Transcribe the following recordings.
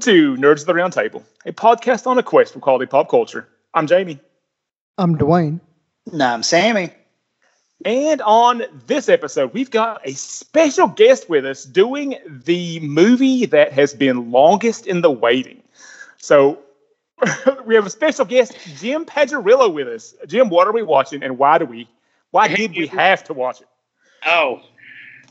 to Nerds of the Round Table, a podcast on a quest for quality pop culture. I'm Jamie. I'm Dwayne. No, I'm Sammy. And on this episode, we've got a special guest with us doing the movie that has been longest in the waiting. So we have a special guest, Jim Pagerillo, with us. Jim, what are we watching and why do we why did we have to watch it? Oh,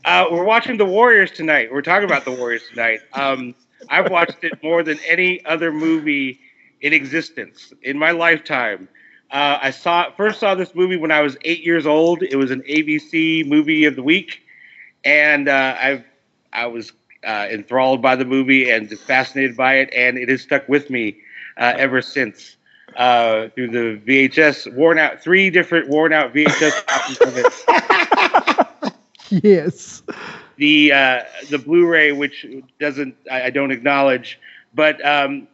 uh, we're watching the Warriors tonight. We're talking about the Warriors tonight. Um, I've watched it more than any other movie in existence in my lifetime. Uh, I saw first saw this movie when I was eight years old. It was an ABC movie of the week, and uh, I I was uh, enthralled by the movie and fascinated by it, and it has stuck with me uh, ever since. Uh, through the VHS, worn out three different worn out VHS copies of it. Yes. The uh, the Blu-ray, which doesn't I, I don't acknowledge, but um,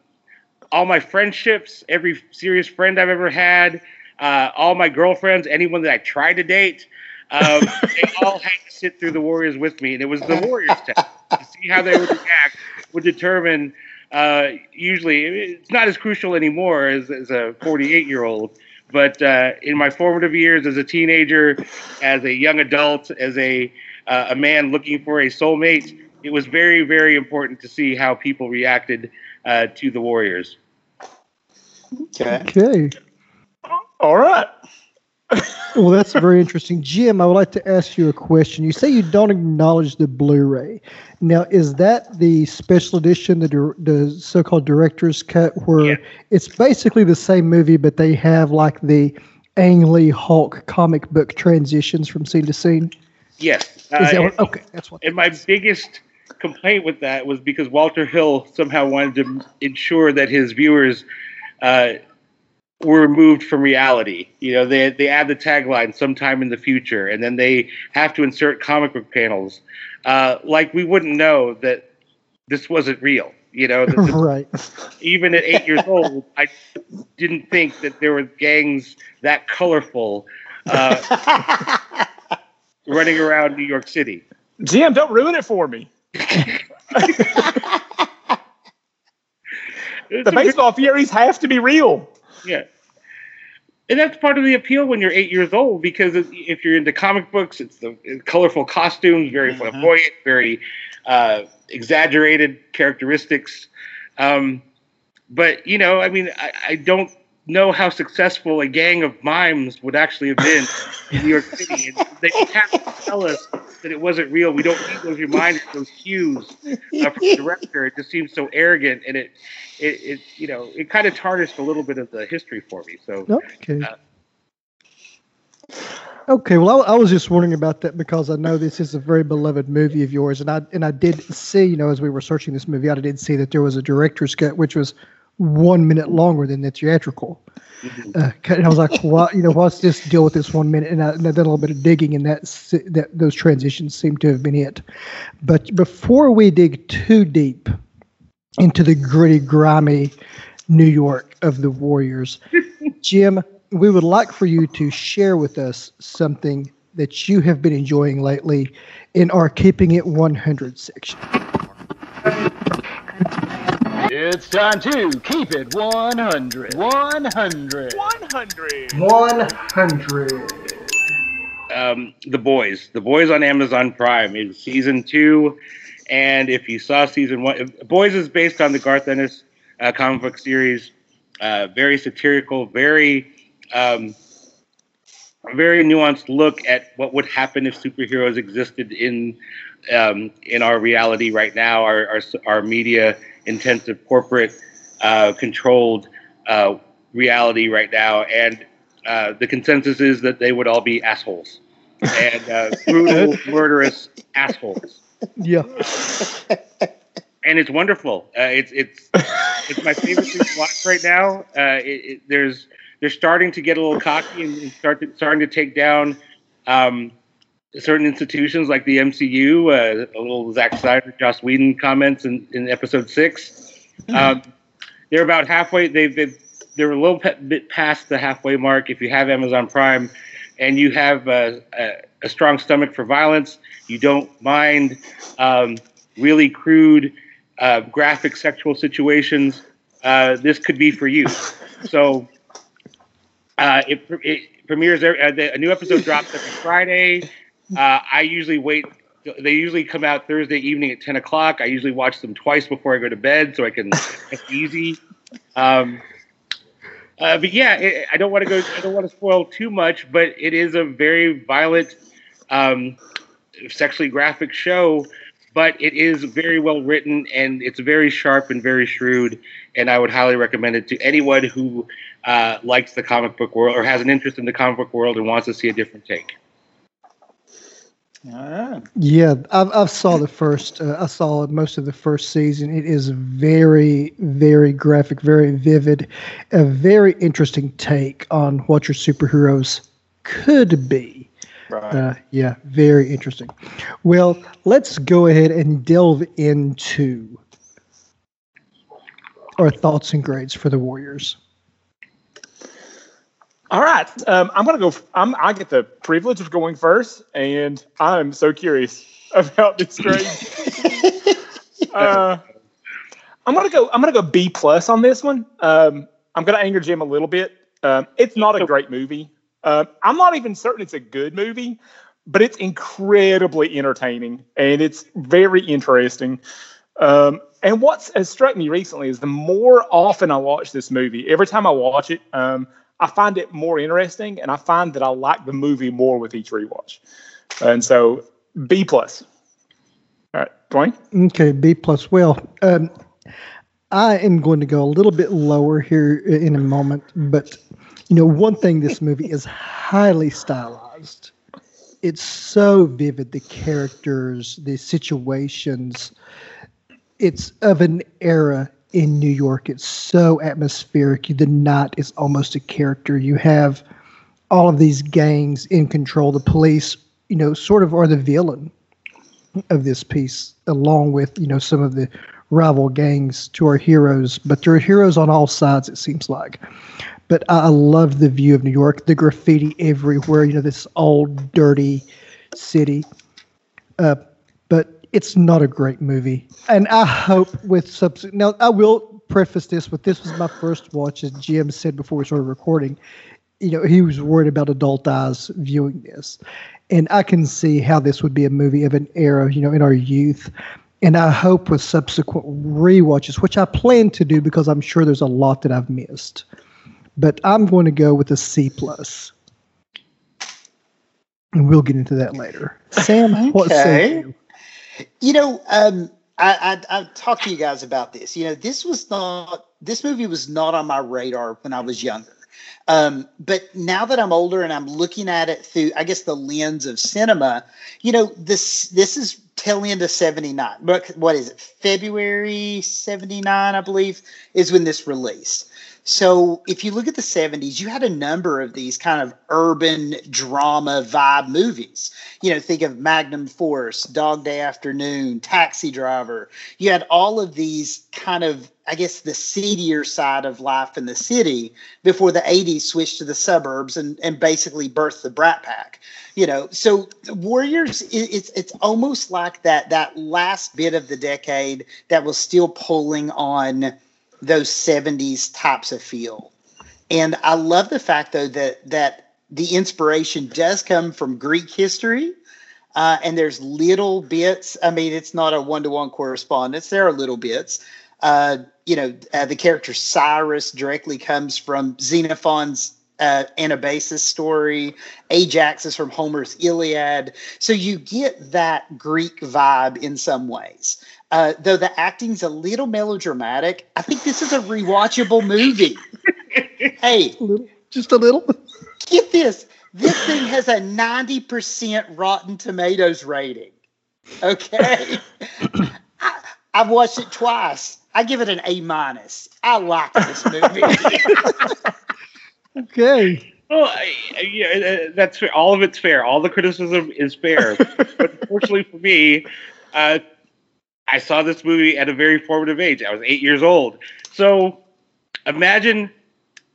all my friendships, every serious friend I've ever had, uh, all my girlfriends, anyone that I tried to date, um, they all had to sit through the Warriors with me, and it was the Warriors test to see how they would react would determine. Uh, usually, it's not as crucial anymore as, as a 48 year old. But uh, in my formative years as a teenager, as a young adult, as a uh, a man looking for a soulmate, it was very, very important to see how people reacted uh, to the Warriors. Okay. Okay. All right. Well, that's very interesting. Jim, I would like to ask you a question. You say you don't acknowledge the Blu-ray. Now, is that the special edition, the the so-called director's cut, where Yeah. it's basically the same movie, but they have like the Ang Lee Hulk comic book transitions from scene to scene? Yes. Is Uh, that and, what, okay, that's what. and my biggest complaint with that was because Walter Hill somehow wanted to ensure that his viewers uh, were removed from reality. You know, they they add the tagline "sometime in the future," and then they have to insert comic book panels, uh, like we wouldn't know that this wasn't real. You know, this- right. even at eight years old, I didn't think that there were gangs that colorful uh, running around New York City. Jim, don't ruin it for me. The baseball Furies have to be real. Yeah. And that's part of the appeal when you're eight years old because if- if you're into comic books, it's the colorful costumes, very Mhm. flamboyant, very uh, exaggerated characteristics. Um, but, you know, I mean, I, I don't know how successful a gang of mimes would actually have been in New York City. And they have to tell us that it wasn't real. We don't need those reminders, those cues uh, from the director. It just seems so arrogant, and it, it, it you know, it kind of tarnished a little bit of the history for me. So Okay. Uh, Okay, well, I, I was just wondering about that because I know this is a very beloved movie of yours, and I and I did see, you know, as we were searching this movie I did see that there was a director's cut which was one minute longer than the theatrical. Uh, and I was like, "What? You know, what's this deal with this one minute?" And I, and I did a little bit of digging, and that that those transitions seem to have been it. But before we dig too deep into the gritty, grimy New York of the Warriors, Jim, we would like for you to share with us something that you have been enjoying lately in our Keeping It 100 section. It's time to keep it 100. 100. 100. 100. um, The Boys. The Boys on Amazon Prime is season two, and if you saw season one, Boys is based on the Garth Ennis uh, comic book series. Uh, very satirical, very, um, very nuanced look at what would happen if superheroes existed in um, in our reality right now, our our, our media intensive, corporate uh, controlled uh, reality right now, and uh, the consensus is that they would all be assholes and uh, brutal, murderous assholes. Yeah. And it's wonderful. Uh, it's it's it's my favorite thing to watch right now. Uh, it, it, there's they're starting to get a little cocky and, and start to, starting to take down um, certain institutions like the MCU. Uh, a little Zack Snyder, Joss Whedon comments in, in episode six. Um, they're about halfway. They've, they've they're a little bit past the halfway mark. If you have Amazon Prime, and you have uh, a, a strong stomach for violence, you don't mind um, really crude uh, graphic sexual situations, uh, this could be for you. So uh, it, it premieres. every- Uh, the, a new episode drops every Friday. Uh, I usually wait. They usually come out Thursday evening at ten o'clock. I usually watch them twice before I go to bed, so I can. It's easy. Um, uh, but yeah, it, I don't want to go. I don't want to spoil too much, but it is a very violent, um, sexually graphic show. But it is very well written, and it's very sharp and very shrewd. And I would highly recommend it to anyone who uh, likes the comic book world or has an interest in the comic book world and wants to see a different take. All right. Yeah, I've I've saw the first. Uh, I saw most of the first season. It is very, very graphic, very vivid, a very interesting take on what your superheroes could be. Right. Uh, yeah, very interesting. Well, let's go ahead and delve into our thoughts and grades for the Warriors. All right, um, I'm gonna go. I'm, I get the privilege of going first, and I'm so curious about this grade. uh, I'm gonna go. I'm gonna go B plus on this one. Um, I'm gonna anger Jim a little bit. Um, it's not a great movie. Um, I'm not even certain it's a good movie, but it's incredibly entertaining and it's very interesting. Um, and what's has struck me recently is the more often I watch this movie, every time I watch it, um, I find it more interesting, and I find that I like the movie more with each rewatch. And so B plus. All right, Dwayne. Okay, B plus. Well, um, I am going to go a little bit lower here in a moment, but you know, one thing this movie is highly stylized. It's so vivid, the characters, the situations. It's of an era in New York. It's so atmospheric. The night is almost a character. You have all of these gangs in control. The police, you know, sort of are the villain of this piece, along with you know some of the rival gangs to our heroes. But there are heroes on all sides, it seems like. But I I love the view of New York, the graffiti everywhere. You know, this old, dirty city. Uh, but it's not a great movie, and I hope with subsequent. Now, I will preface this with this was my first watch, as Jim said before we started recording. You know, he was worried about adult eyes viewing this, and I can see how this would be a movie of an era, you know, in our youth. And I hope with subsequent rewatches, which I plan to do because I'm sure there's a lot that I've missed. But I'm going to go with a C plus. And we'll get into that later. Sam, what say Okay. you? You know, um, I, I I talked to you guys about this. You know, this was not this movie was not on my radar when I was younger. Um, but now that I'm older and I'm looking at it through, I guess, the lens of cinema, you know, this this is end of '79. What is it? February '79, I believe, is when this released. So if you look at the 70s, you had a number of these kind of urban drama vibe movies. You know, think of Magnum Force, Dog Day Afternoon, Taxi Driver. You had all of these kind of, I guess, the seedier side of life in the city before the 80s switched to the suburbs and, and basically birthed the Brat Pack. You know, so Warriors, it, it's it's almost like that that last bit of the decade that was still pulling on those 70s types of feel. And I love the fact though that that the inspiration does come from Greek history. Uh, and there's little bits. I mean, it's not a one-to-one correspondence. There are little bits. Uh, you know, uh, the character Cyrus directly comes from Xenophon's uh, Anabasis story. Ajax is from Homer's Iliad. So you get that Greek vibe in some ways. Uh, though the acting's a little melodramatic, I think this is a rewatchable movie. hey, A little, just a little. get this. This thing has a 90% Rotten Tomatoes rating. Okay. I, I've watched it twice. I give it an A minus. I like this movie. Okay. Well, I, yeah, uh, that's fair. All of it's fair. All the criticism is fair. but unfortunately for me, uh, I saw this movie at a very formative age. I was eight years old. So imagine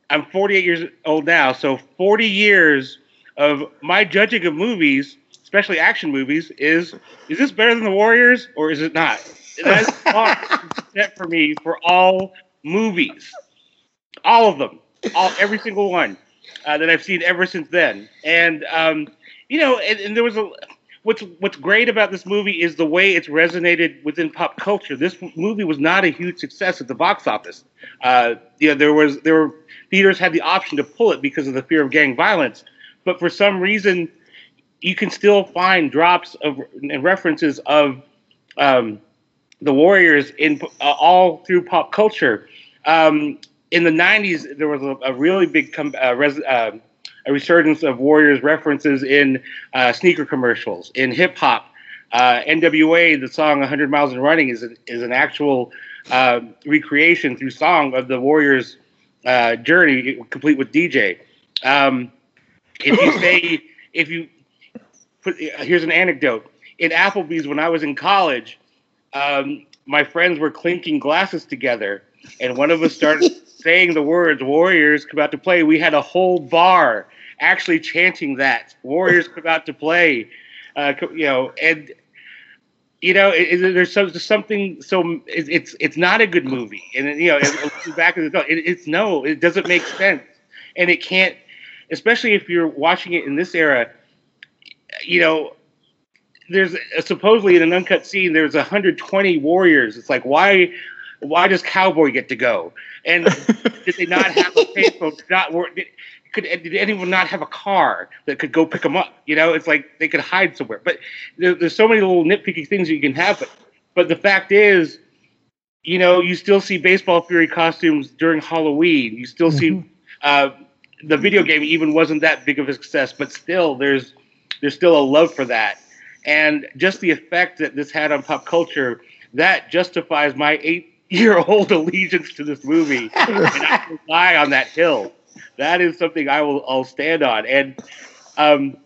I'm 48 years old now. So 40 years of my judging of movies, especially action movies, is is this better than The Warriors or is it not? that's set for me for all movies, all of them, all every single one uh, that I've seen ever since then. And um, you know, and, and there was a what's what's great about this movie is the way it's resonated within pop culture. This movie was not a huge success at the box office. Uh, you know, there was there were theaters had the option to pull it because of the fear of gang violence, but for some reason, you can still find drops of and references of um, the Warriors in uh, all through pop culture. Um, in the '90s, there was a, a really big com- uh, res- uh, a resurgence of Warriors references in uh, sneaker commercials, in hip hop. Uh, NWA, the song "100 Miles and Running" is an, is an actual uh, recreation through song of the Warriors' uh, journey, complete with DJ. Um, if you say, if you put, here's an anecdote in Applebee's when I was in college, um, my friends were clinking glasses together, and one of us started saying the words "Warriors come out to play." We had a whole bar actually chanting that "Warriors come out to play," uh, you know, and you know, it, it, there's so, there's something so it, it's it's not a good movie, and you know, back in the it, it's no, it doesn't make sense, and it can't, especially if you're watching it in this era. You know, there's supposedly in an uncut scene there's 120 warriors. It's like why why does Cowboy get to go? And did they not have a payphone? Not did, could did anyone not have a car that could go pick them up? You know, it's like they could hide somewhere. But there, there's so many little nitpicky things that you can have. But but the fact is, you know, you still see baseball fury costumes during Halloween. You still mm-hmm. see uh, the video game even wasn't that big of a success, but still there's there's still a love for that and just the effect that this had on pop culture that justifies my eight year old allegiance to this movie and i will die on that hill that is something i will i'll stand on and um,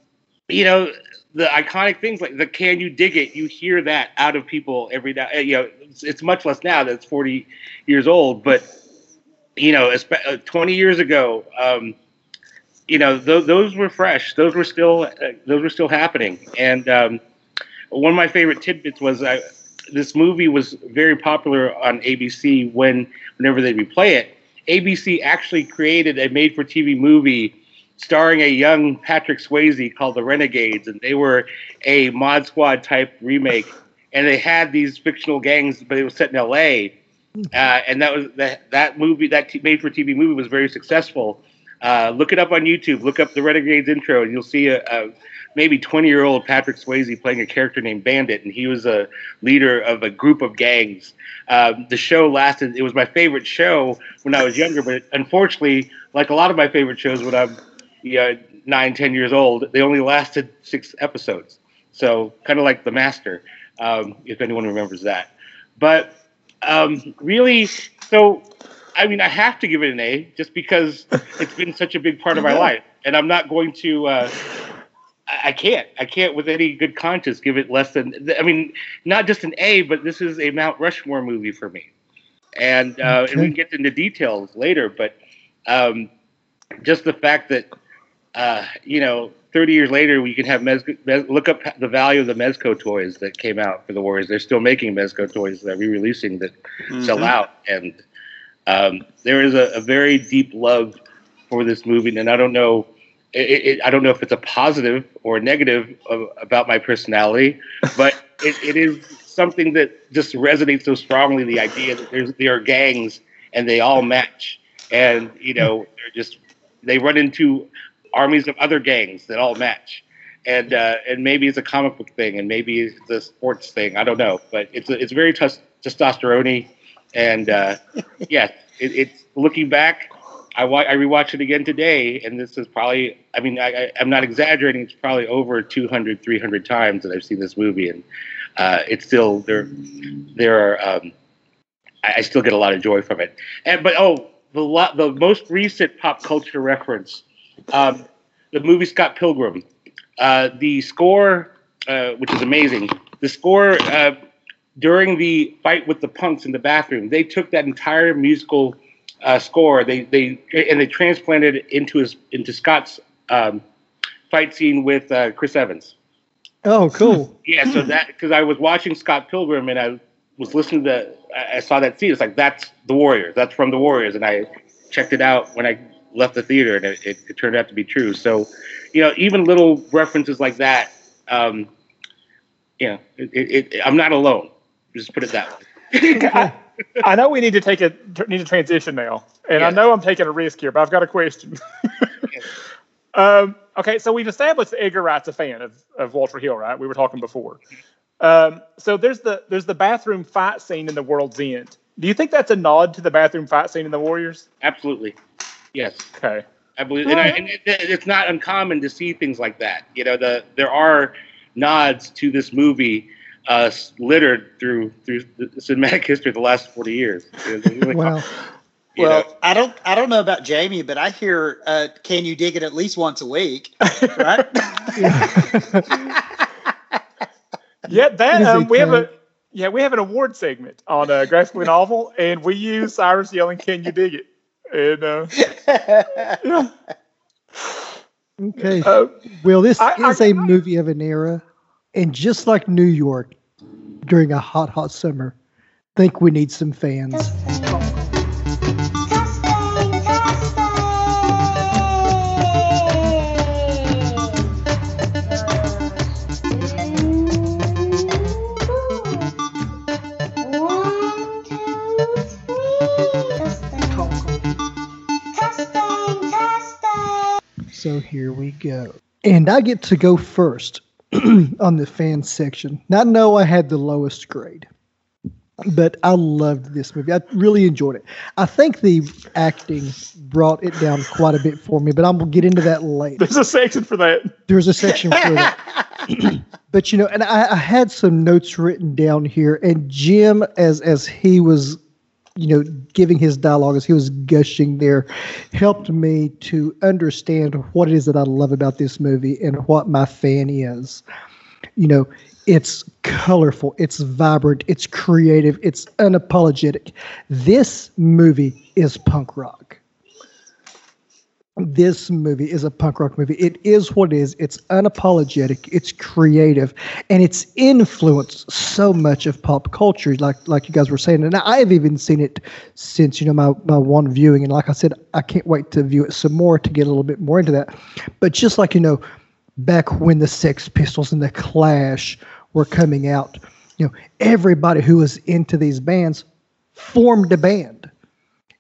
you know the iconic things like the can you dig it you hear that out of people every day you know it's, it's much less now that it's 40 years old but you know uh, 20 years ago um, you know, th- those were fresh. Those were still uh, those were still happening. And um, one of my favorite tidbits was uh, this movie was very popular on ABC when whenever they replay it. ABC actually created a made-for-TV movie starring a young Patrick Swayze called The Renegades, and they were a Mod Squad type remake. And they had these fictional gangs, but it was set in L.A. Uh, and that was that that movie that t- made-for-TV movie was very successful uh, look it up on YouTube. Look up the Renegades intro, and you'll see a, a maybe 20 year old Patrick Swayze playing a character named Bandit, and he was a leader of a group of gangs. Um, the show lasted. It was my favorite show when I was younger, but unfortunately, like a lot of my favorite shows when I'm you know, nine, ten years old, they only lasted six episodes. So kind of like The Master, um, if anyone remembers that. But um, really, so I mean, I have to give it an A just because it's been such a big part of my life, and I'm not going to. Uh, I can't. I can't, with any good conscience, give it less than. I mean, not just an A, but this is a Mount Rushmore movie for me, and uh, okay. and we can get into details later. But um, just the fact that uh, you know, 30 years later, we can have Mezco, Mez, look up the value of the Mezco toys that came out for the Warriors. They're still making Mezco toys that are re-releasing that mm-hmm. sell out, and um, there is a, a, very deep love for this movie, and I don't know. It, it, I don't know if it's a positive or a negative of, about my personality, but it, it is something that just resonates so strongly. The idea that there's there are gangs and they all match, and you know they're just they run into armies of other gangs that all match, and uh, and maybe it's a comic book thing, and maybe it's a sports thing. I don't know, but it's a, it's very t- testosterone and uh, yeah, it, it's looking back. I, I rewatched it again today, and this is probably, I mean, I, I, am not exaggerating. It's probably over 200, 300 times that I've seen this movie, and uh, it's still there. There are, um, I, I still get a lot of joy from it. And but oh, the lo- the most recent pop culture reference, um, the movie Scott Pilgrim, uh, the score, uh, which is amazing. The score uh, during the fight with the punks in the bathroom, they took that entire musical uh, score, they they and they transplanted it into his into Scott's um, fight scene with uh, Chris Evans. Oh, cool. Yeah, so that because I was watching Scott Pilgrim and I was listening to, I, I saw that scene. It's like that's the Warriors. That's from the Warriors, and I checked it out when I left the theater, and it, it, it turned out to be true. So, you know, even little references like that, um, you know, it, I'm not alone. Just put it that way. I, I know we need to take a need to transition now, and I know I'm taking a risk here, but I've got a question. um, okay, so we've established that Edgar Wright's a fan of, of Walter Hill, right? We were talking before. Um, so there's the there's the bathroom fight scene in The World's End. Do you think that's a nod to the bathroom fight scene in The Warriors? Absolutely, yes. Okay. I believe, and, I, and it, it's not uncommon to see things like that. You know, the there are nods to this movie uh, littered through through the cinematic history of the last forty years. You really- Well, you Well, know, I don't I don't know about Jamie, but I hear uh, can you dig it at least once a week, right? Yeah, that um, we have a yeah we have an award segment on a graphically novel, and we use Cyrus yelling, "Can you dig it?" And uh, yeah, okay. uh, Well, this I- I- is a movie of an era, and just like New York during a hot, hot summer, think we need some fans. So here we go. And I get to go first on the fan section. Now, I know I had the lowest grade, but I loved this movie. I really enjoyed it. I think the acting brought it down quite a bit for me, but I'm going to get into that later. there's a section for that. There's a section for that. but you know, and I, I had some notes written down here, and Jim, as as he was, you know, giving his dialogue as he was gushing there, helped me to understand what it is that I love about this movie and what my fan is. You know, it's colorful, it's vibrant, it's creative, it's unapologetic. This movie is punk rock this movie is a punk rock movie. It is what it is. It's unapologetic. It's creative, and it's influenced so much of pop culture, like like you guys were saying. And I've even seen it since you know my my one viewing. And like I said, I can't wait to view it some more to get a little bit more into that. But just like you know, back when the Sex Pistols and the Clash were coming out, you know, everybody who was into these bands formed a band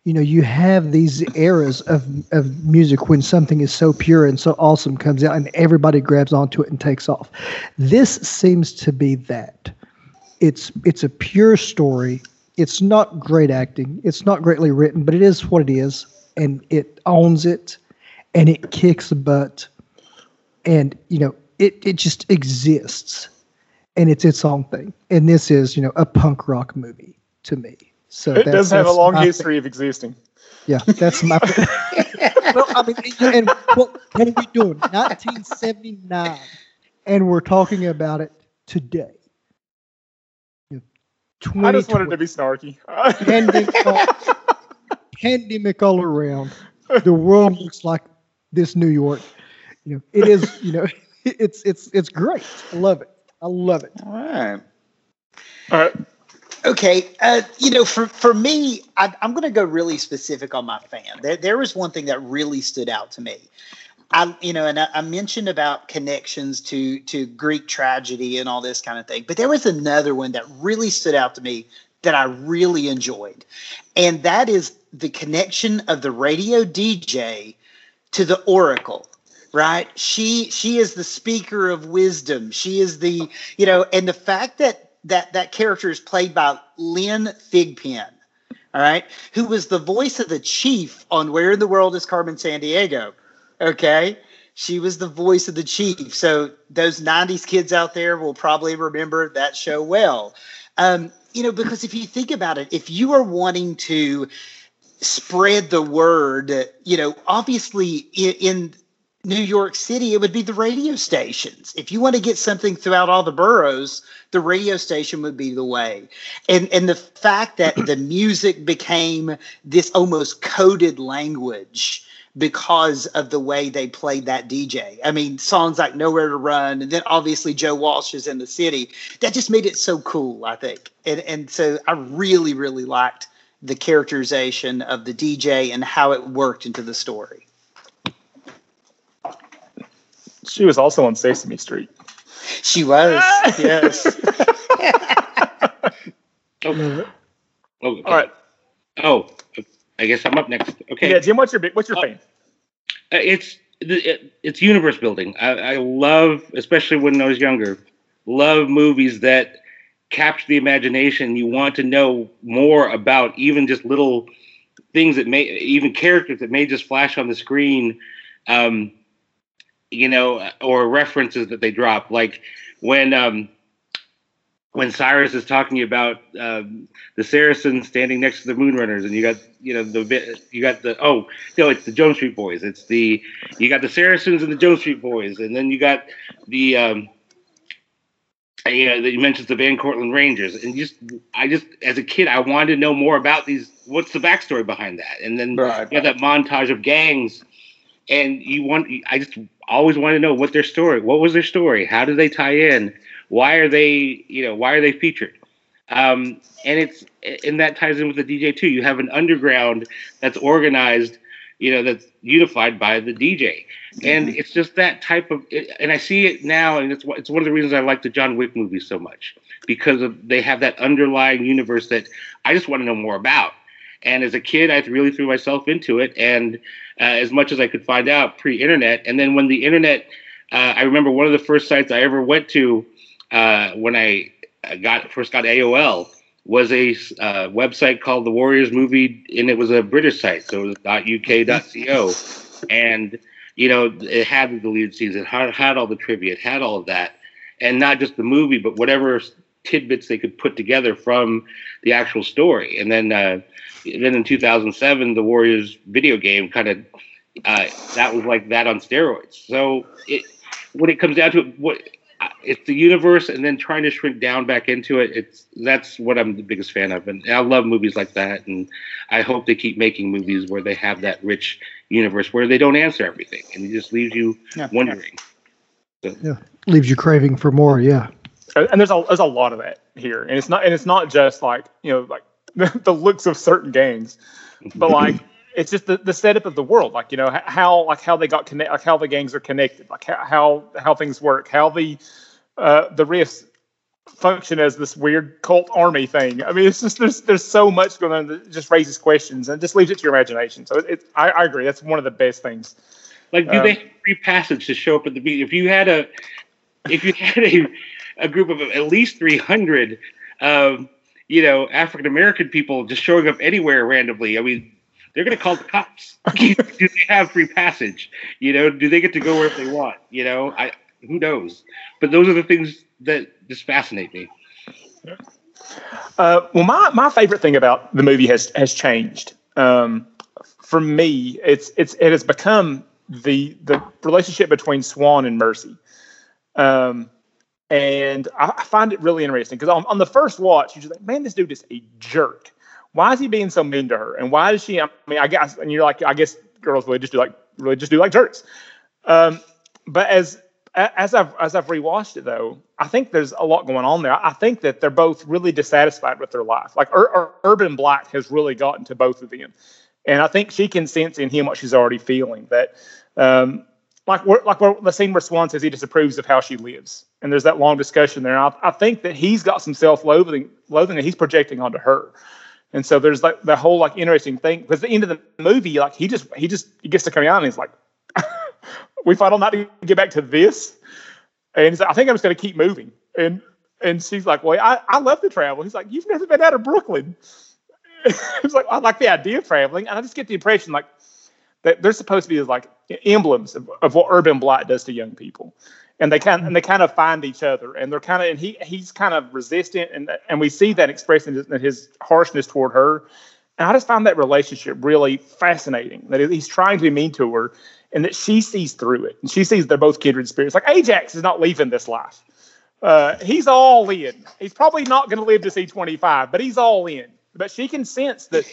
you know you have these eras of, of music when something is so pure and so awesome comes out and everybody grabs onto it and takes off. This seems to be that. It's it's a pure story. It's not great acting. It's not greatly written but it is what it is and it owns it and it kicks butt and you know it it just exists and it's its own thing. And this is you know a punk rock movie to me so It that's- does have a long my thing. history of existing. Yeah, that's my. well, I mean, and what, what are we doing? 1979, and we're talking about it today. You know, I just wanted to be snarky. pandemic, all, pandemic all around. The world looks like this New York. You know, it is. You know, it's it's it's great. I love it. I love it. All right. All right. Okay, uh, you know, for for me, I, I'm going to go really specific on my fan. There, there was one thing that really stood out to me. I, you know, and I, I mentioned about connections to to Greek tragedy and all this kind of thing, but there was another one that really stood out to me that I really enjoyed, and that is the connection of the radio DJ to the Oracle right she she is the speaker of wisdom she is the you know and the fact that that that character is played by lynn thigpen all right who was the voice of the chief on where in the world is carmen sandiego okay? She was the voice of the chief. So those 90s kids out there will probably remember that show well. Um, you know because if you think about it if you are wanting to spread the word you know obviously in, in New York City, it would be the radio stations. If you want to get something throughout all the boroughs, the radio station would be the way. And and the fact that the music became this almost coded language because of the way they played that DJ. I mean, songs like Nowhere to Run, and then obviously Joe Walsh is in the city. That just made it so cool, I think. And and so I really, really liked the characterization of the DJ and how it worked into the story. She was also on Sesame Street. She was, yes. Oh, oh, okay. All right. Oh, I guess I'm up next. Okay. Yeah, Jim, what's your what's your Oh. fan? Uh, it's it's universe building. I, I love, especially when I was younger, love movies that capture the imagination. You want to know more about even just little things that may, even characters that may just flash on the screen, um, you know, or references that they drop. Like when um, when Cyrus is talking about um, the Saracens standing next to the Moonrunners, and you got you know the bit you got the oh no it's the Jones Street Boys. It's the you got the Saracens and the Jones Street Boys, and then you got the um, you know you mentioned the Van Cortlandt Rangers, and just I just as a kid I wanted to know more about these. What's the backstory behind that? And then Right. you have that montage of gangs, and you want I just always want to know what their story. What was their story? How do they tie in? Why are they you know why are they featured? Um, and it's and that ties in with the DJ too. You have an underground that's organized, you know, that's unified by the DJ, and it's just that type of. And I see it now, and it's one- it's one of the reasons I like the John Wick movies so much because of they have that underlying universe that I just want to know more about. And as a kid, I really threw myself into it, and uh, as much as I could find out pre-internet, and then when the internet, uh, I remember one of the first sites I ever went to uh, when I I got first got AOL was a uh, website called the Warriors Movie, and it was a British site, so it was .uk.co, and you know it had the deleted scenes, it had, had all the trivia, it had all of that, and not just the movie, but whatever tidbits they could put together from the actual story, and then uh, then in 2007, the Warriors video game kind of uh, that was like that on steroids. So it when it comes down to it, what uh, it's the universe and then trying to shrink down back into it it's that's what i'm the biggest fan of and i love movies like that and i hope they keep making movies where they have that rich universe where they don't answer everything and it just leaves you wondering. Yeah. wondering Leaves you craving for more. Yeah. And there's a there's a lot of that here, and it's not and it's not just like you know like the looks of certain gangs, but like it's just the, the setup of the world, like you know how like how they got connect, like how the gangs are connected, like how how, how things work, how the uh, the riffs function as this weird cult army thing. I mean, it's just there's there's so much going on that just raises questions and just leaves it to your imagination. So it, it I, I agree, that's one of the best things. like do Um, they have free passage to show up at the beach if you had a if you had a, a group of at least 300 um, you know african american people just showing up anywhere randomly. I mean they're going to call the cops. Do they have free passage? You know do they get to go wherever they want? You know i who knows? But those are the things that just fascinate me. Uh, well, my, my favorite thing about the movie has has changed. Um, for me, it's it's it has become the the relationship between Swan and Mercy, um, and I, find it really interesting because on, on the first watch, you just think, man, this dude is a jerk. Why is he being so mean to her? And why does she? I mean, I guess, and you're like, I guess girls really just do like really just do like jerks. Um, but as as I've as I've rewatched it though, I think there's a lot going on there. I think that they're both really dissatisfied with their life. Like Ur- Ur- Urban Black has really gotten to both of them, and I think she can sense in him what she's already feeling. That, um, like we're, like we're, the scene where Swan says he disapproves of how she lives, and there's that long discussion there. And I, I think that he's got some self-loathing, loathing that he's projecting onto her. And so there's like the whole like interesting thing because the end of the movie, like he just he just he gets to come out and he's like, we fight all night to get back to this. And he's like, I think I'm just going to keep moving. And and she's like, well, I, I love to travel. He's like, you've never been out of Brooklyn. He's like, I like the idea of traveling. And I just get the impression like that they're supposed to be like emblems of, of what urban blight does to young people. And they kind and they kind of find each other, and they're kind of and he he's kind of resistant, and and we see that expressed in his, his harshness toward her. And I just find that relationship really fascinating. That he's trying to be mean to her, and that she sees through it. And she sees they're both kindred spirits. Like Ajax is not leaving this life. Uh, he's all in. He's probably not going to live to see 25, but he's all in. But she can sense that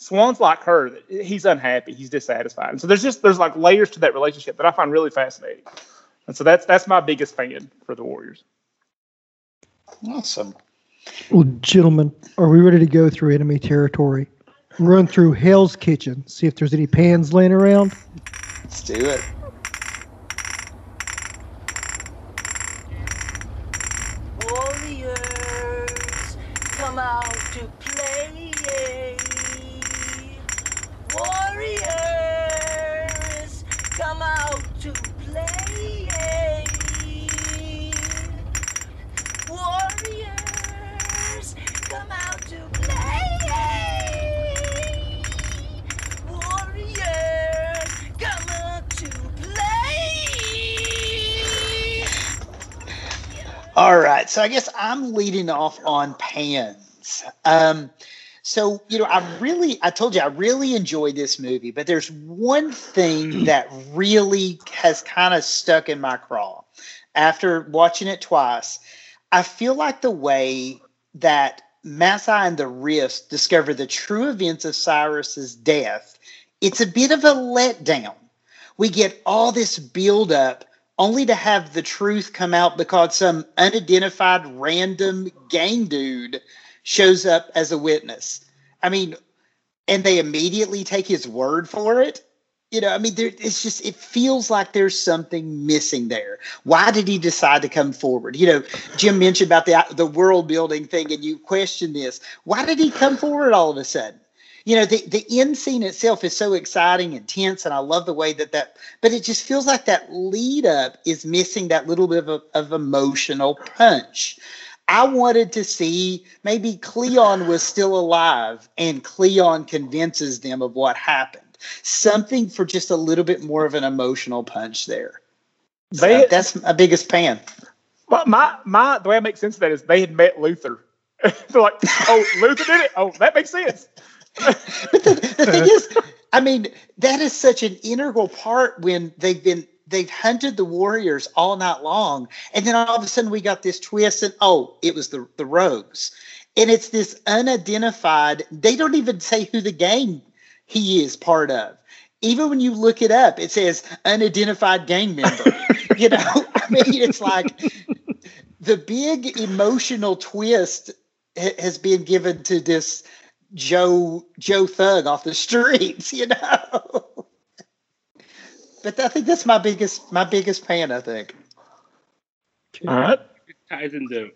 Swan's like her. He's unhappy. He's dissatisfied. And so there's just there's like layers to that relationship that I find really fascinating. And so that's that's my biggest fan for the Warriors. Awesome. Well, gentlemen, are we ready to go through enemy territory? Run through Hell's Kitchen, see if there's any pans laying around. Let's do it. So I guess I'm leading off on pans. Um, so, you know, I really, I told you, I really enjoyed this movie, but there's one thing that really has kind of stuck in my craw after watching it twice. I feel like the way that Masai and the Riffs discover the true events of Cyrus's death, it's a bit of a letdown. We get all this build up only to have the truth come out because some unidentified random gang dude shows up as a witness. I mean, and they immediately take his word for it. You know, I mean, there, it's just it feels like there's something missing there. Why did he decide to come forward? You know, Jim mentioned about the the world building thing, and you question this. Why did he come forward all of a sudden? You know, the the end scene itself is so exciting and tense, and I love the way that that. But it just feels like that lead up is missing that little bit of, a, of emotional punch. I wanted to see maybe Cleon was still alive and Cleon convinces them of what happened. Something for just a little bit more of an emotional punch there. So They, that's my biggest fan. my, my my the way I make sense of that is they had met Luther. They're like, oh, Luther did it. Oh, that makes sense. But the, the thing is, I mean, that is such an integral part when they've been they've hunted the warriors all night long, and then all of a sudden we got this twist, and oh, it was the the rogues, and it's this unidentified. They don't even say who the gang he is part of. Even when you look it up, it says unidentified gang member. you know, I mean, it's like the big emotional twist ha- has been given to this Joe Joe Thug off the streets, you know. but I think that's my biggest my biggest fan. I think. All right. It ties into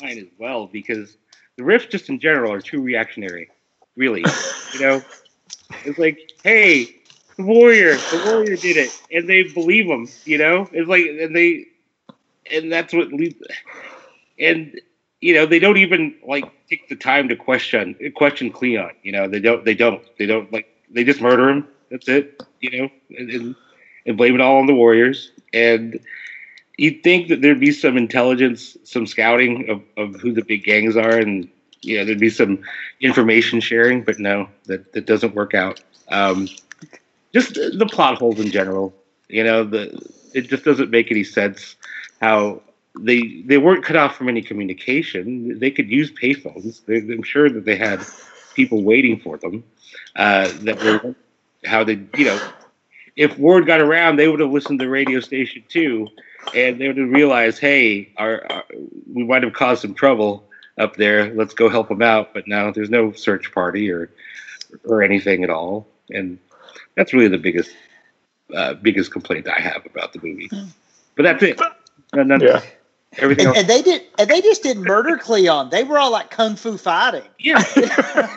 mine as well because the riffs just in general are too reactionary. Really, you know, it's like, hey, the warrior, the warrior did it, and they believe him. You know, it's like, and they, and that's what leads, and you know, they don't even like take the time to question question Cleon. You know, they don't, they don't, they don't like, they just murder him. That's it. You know, and, and, and blame it all on the warriors. And you'd think that there'd be some intelligence, some scouting of, of who the big gangs are, and you know, there'd be some information sharing, but no, that, that doesn't work out. Um, just the plot holes in general, you know, the it just doesn't make any sense how they they weren't cut off from any communication. They could use payphones. I'm sure that they had people waiting for them. Uh, that were how they, you know, if word got around, they would have listened to the radio station too, and they would have realized, hey, our, our we might have caused some trouble up there. Let's go help them out. But now there's no search party or or anything at all, and that's really the biggest uh, biggest complaint I have about the movie. But that's it. No, no, Yeah. Everything And, and they did and they just didn't murder Cleon. They were all like kung fu fighting. Yeah.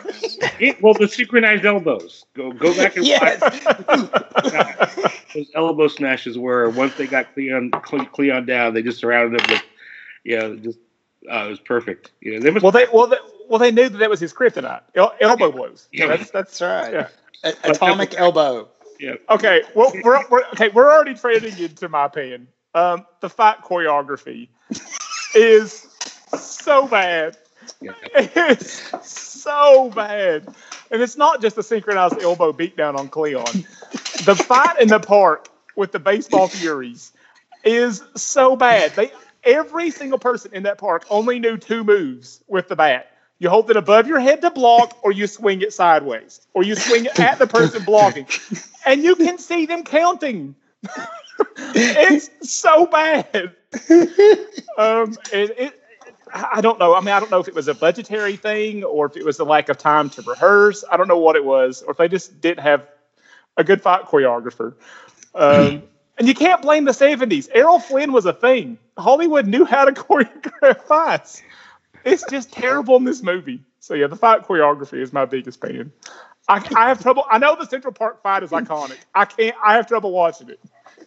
It, well, the synchronized elbows. Go go back and yes. watch. Those elbow smashes were once they got Cleon Cleon down, they just surrounded him with, you know, just uh, it was perfect. You know, they must. Well, they well they, well they knew that that was his kryptonite. El- elbow blows. Yeah. That's that's That's right. Yeah. A- atomic elbow. yeah. Okay, well, we're, we're okay. We're already trading into my opinion. Um, the fight choreography is so bad. It's so bad, and it's not just a synchronized elbow beatdown on Cleon. The fight in the park with the baseball furies is so bad. They every single person in that park only knew two moves with the bat. You hold it above your head to block, or you swing it sideways, or you swing it at the person blocking, and you can see them counting. it's so bad. Um, it, it, I don't know. I mean, I don't know if it was a budgetary thing or if it was the lack of time to rehearse. I don't know what it was, or if they just didn't have a good fight choreographer. Um, and you can't blame the 70s. Errol Flynn was a thing. Hollywood knew how to choreograph fights. It's just terrible in this movie. So yeah, the fight choreography is my biggest pain. I, I have trouble. I know the Central Park fight is iconic. I can't. I have trouble watching it.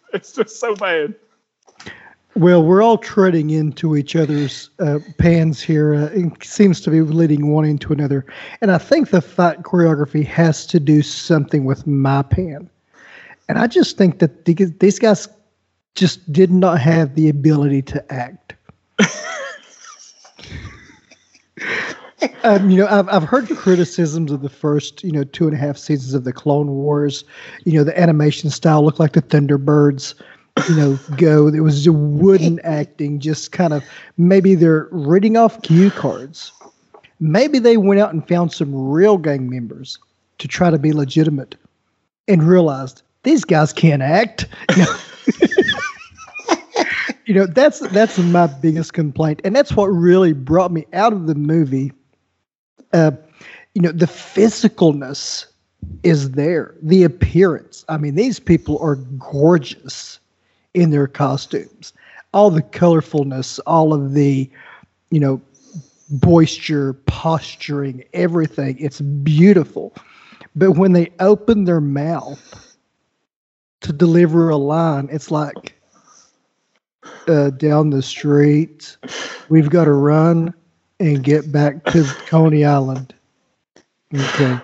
It's just so bad. Well, we're all treading into each other's uh, pans here. Uh, it seems to be leading one into another. And I think the fight choreography has to do something with my pan. And I just think that the, these guys just did not have the ability to act. um, you know, I've, I've heard criticisms of the first, you know, two and a half seasons of the Clone Wars. You know, the animation style looked like the Thunderbirds you know, go. It was wooden acting, just kind of maybe they're reading off cue cards. Maybe they went out and found some real gang members to try to be legitimate and realized these guys can't act. You know, you know that's that's my biggest complaint, and that's what really brought me out of the movie. Uh, you know, the physicalness is there, the appearance. I mean, these people are gorgeous in their costumes. All the colorfulness, all of the, you know, moisture, posturing, everything. It's beautiful. But when they open their mouth to deliver a line, it's like uh, down the street, we've got to run and get back to Coney Island. Okay.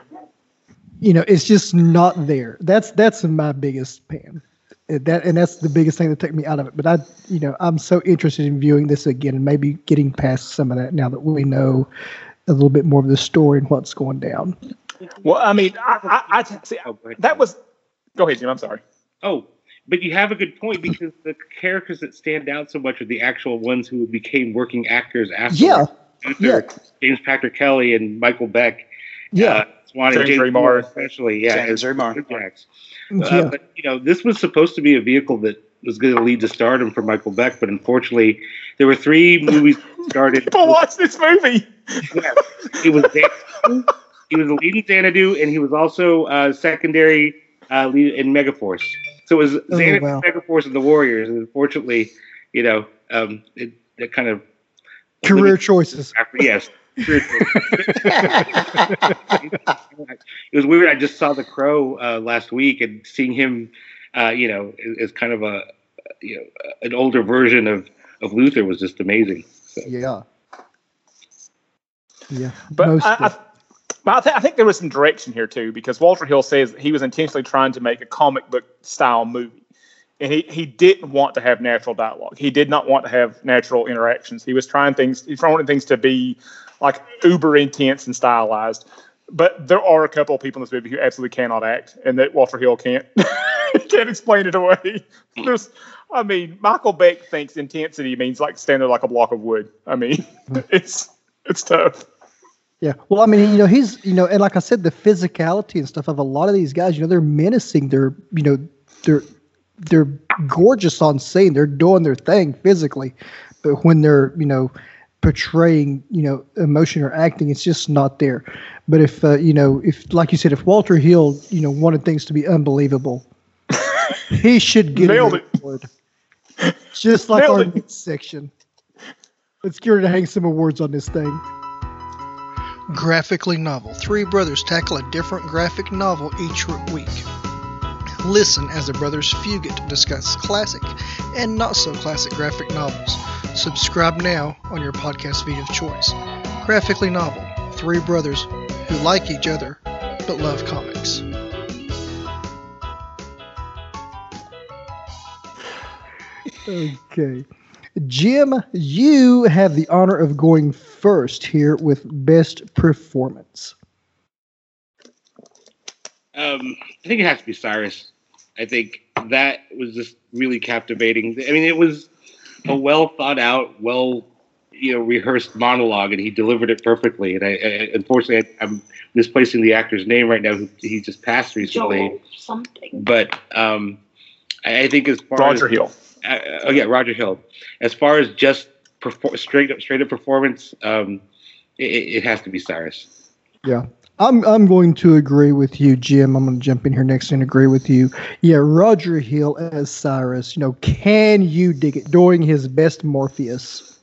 You know, it's just not there. That's that's my biggest pan that and that's the biggest thing that took me out of it. But I, you know, I'm so interested in viewing this again and maybe getting past some of that now that we know a little bit more of the story and what's going down. Well, I mean, I, I, I see, Oh, that was. Go ahead, Jim. I'm sorry. Oh, but you have a good point because the characters that stand out so much are the actual ones who became working actors after. Yeah, yeah, James Patrick Kelly and Michael Beck. yeah, Uh, Swan James James Remar. Especially. Yeah, James Remar. Jax. yeah. Uh, but you know, this was supposed to be a vehicle that was going to lead to stardom for Michael Beck, but unfortunately, there were three movies that started. People watch this movie. Yeah. He was Xanadu, he was the lead in Xanadu, and he was also uh, secondary uh, lead in Megaforce. So it was Xanadu, wow. Megaforce, and the Warriors. And unfortunately, you know, um, it, it kind of Career choices. after yes. it was weird. I just saw The Crow uh, last week, and seeing him, uh, you know, as kind of a, you know, an older version of of Luther was just amazing. So. Yeah. Yeah. But most I, I, but I, th- I think there was some direction here too, because Walter Hill says he was intentionally trying to make a comic book style movie, and he, he didn't want to have natural dialogue. He did not want to have natural interactions. He was trying things. He wanted things to be like uber intense and stylized. But there are a couple of people in this movie who absolutely cannot act, and that Walter Hill can't can't explain it away. Mm. There's, I mean, Michael Beck thinks intensity means like standing like a block of wood. I mean, mm. it's it's tough. Yeah. Well, I mean, you know, he's, you know, and like I said, the physicality and stuff of a lot of these guys, you know, they're menacing. They're, you know, they're, they're gorgeous on scene. They're doing their thing physically, but when they're, you know, portraying, you know, emotion or acting, it's just not there. But if, uh, you know, if, like you said, if Walter Hill, you know, wanted things to be unbelievable, he should get Nailed an it. award. Just like Nailed our it. next section. Let's get ready to hang some awards on this thing. Graphically Novel. Three brothers tackle a different graphic novel each week. Listen as the brothers Fugit discuss classic and not so classic graphic novels. Subscribe now on your podcast feed of choice. Graphically Novel. Three brothers who like each other but love comics. Okay. Jim, you have the honor of going first here with best performance. Um, I think it has to be Cyrus. I think that was just really captivating. I mean, it was a well thought out, well you know rehearsed monologue, and he delivered it perfectly. And I, I unfortunately I, I'm misplacing the actor's name right now. He just passed recently, Joel something. but um, I, I think as far Roger as, Hill. uh, oh yeah, Roger Hill. As far as just perfor- straight up straight up performance, um, it, it has to be Cyrus. Yeah. I'm I'm going to agree with you, Jim. I'm going to jump in here next and agree with you. Yeah, Roger Hill as Cyrus. You know, can you dig it? Doing his best Morpheus,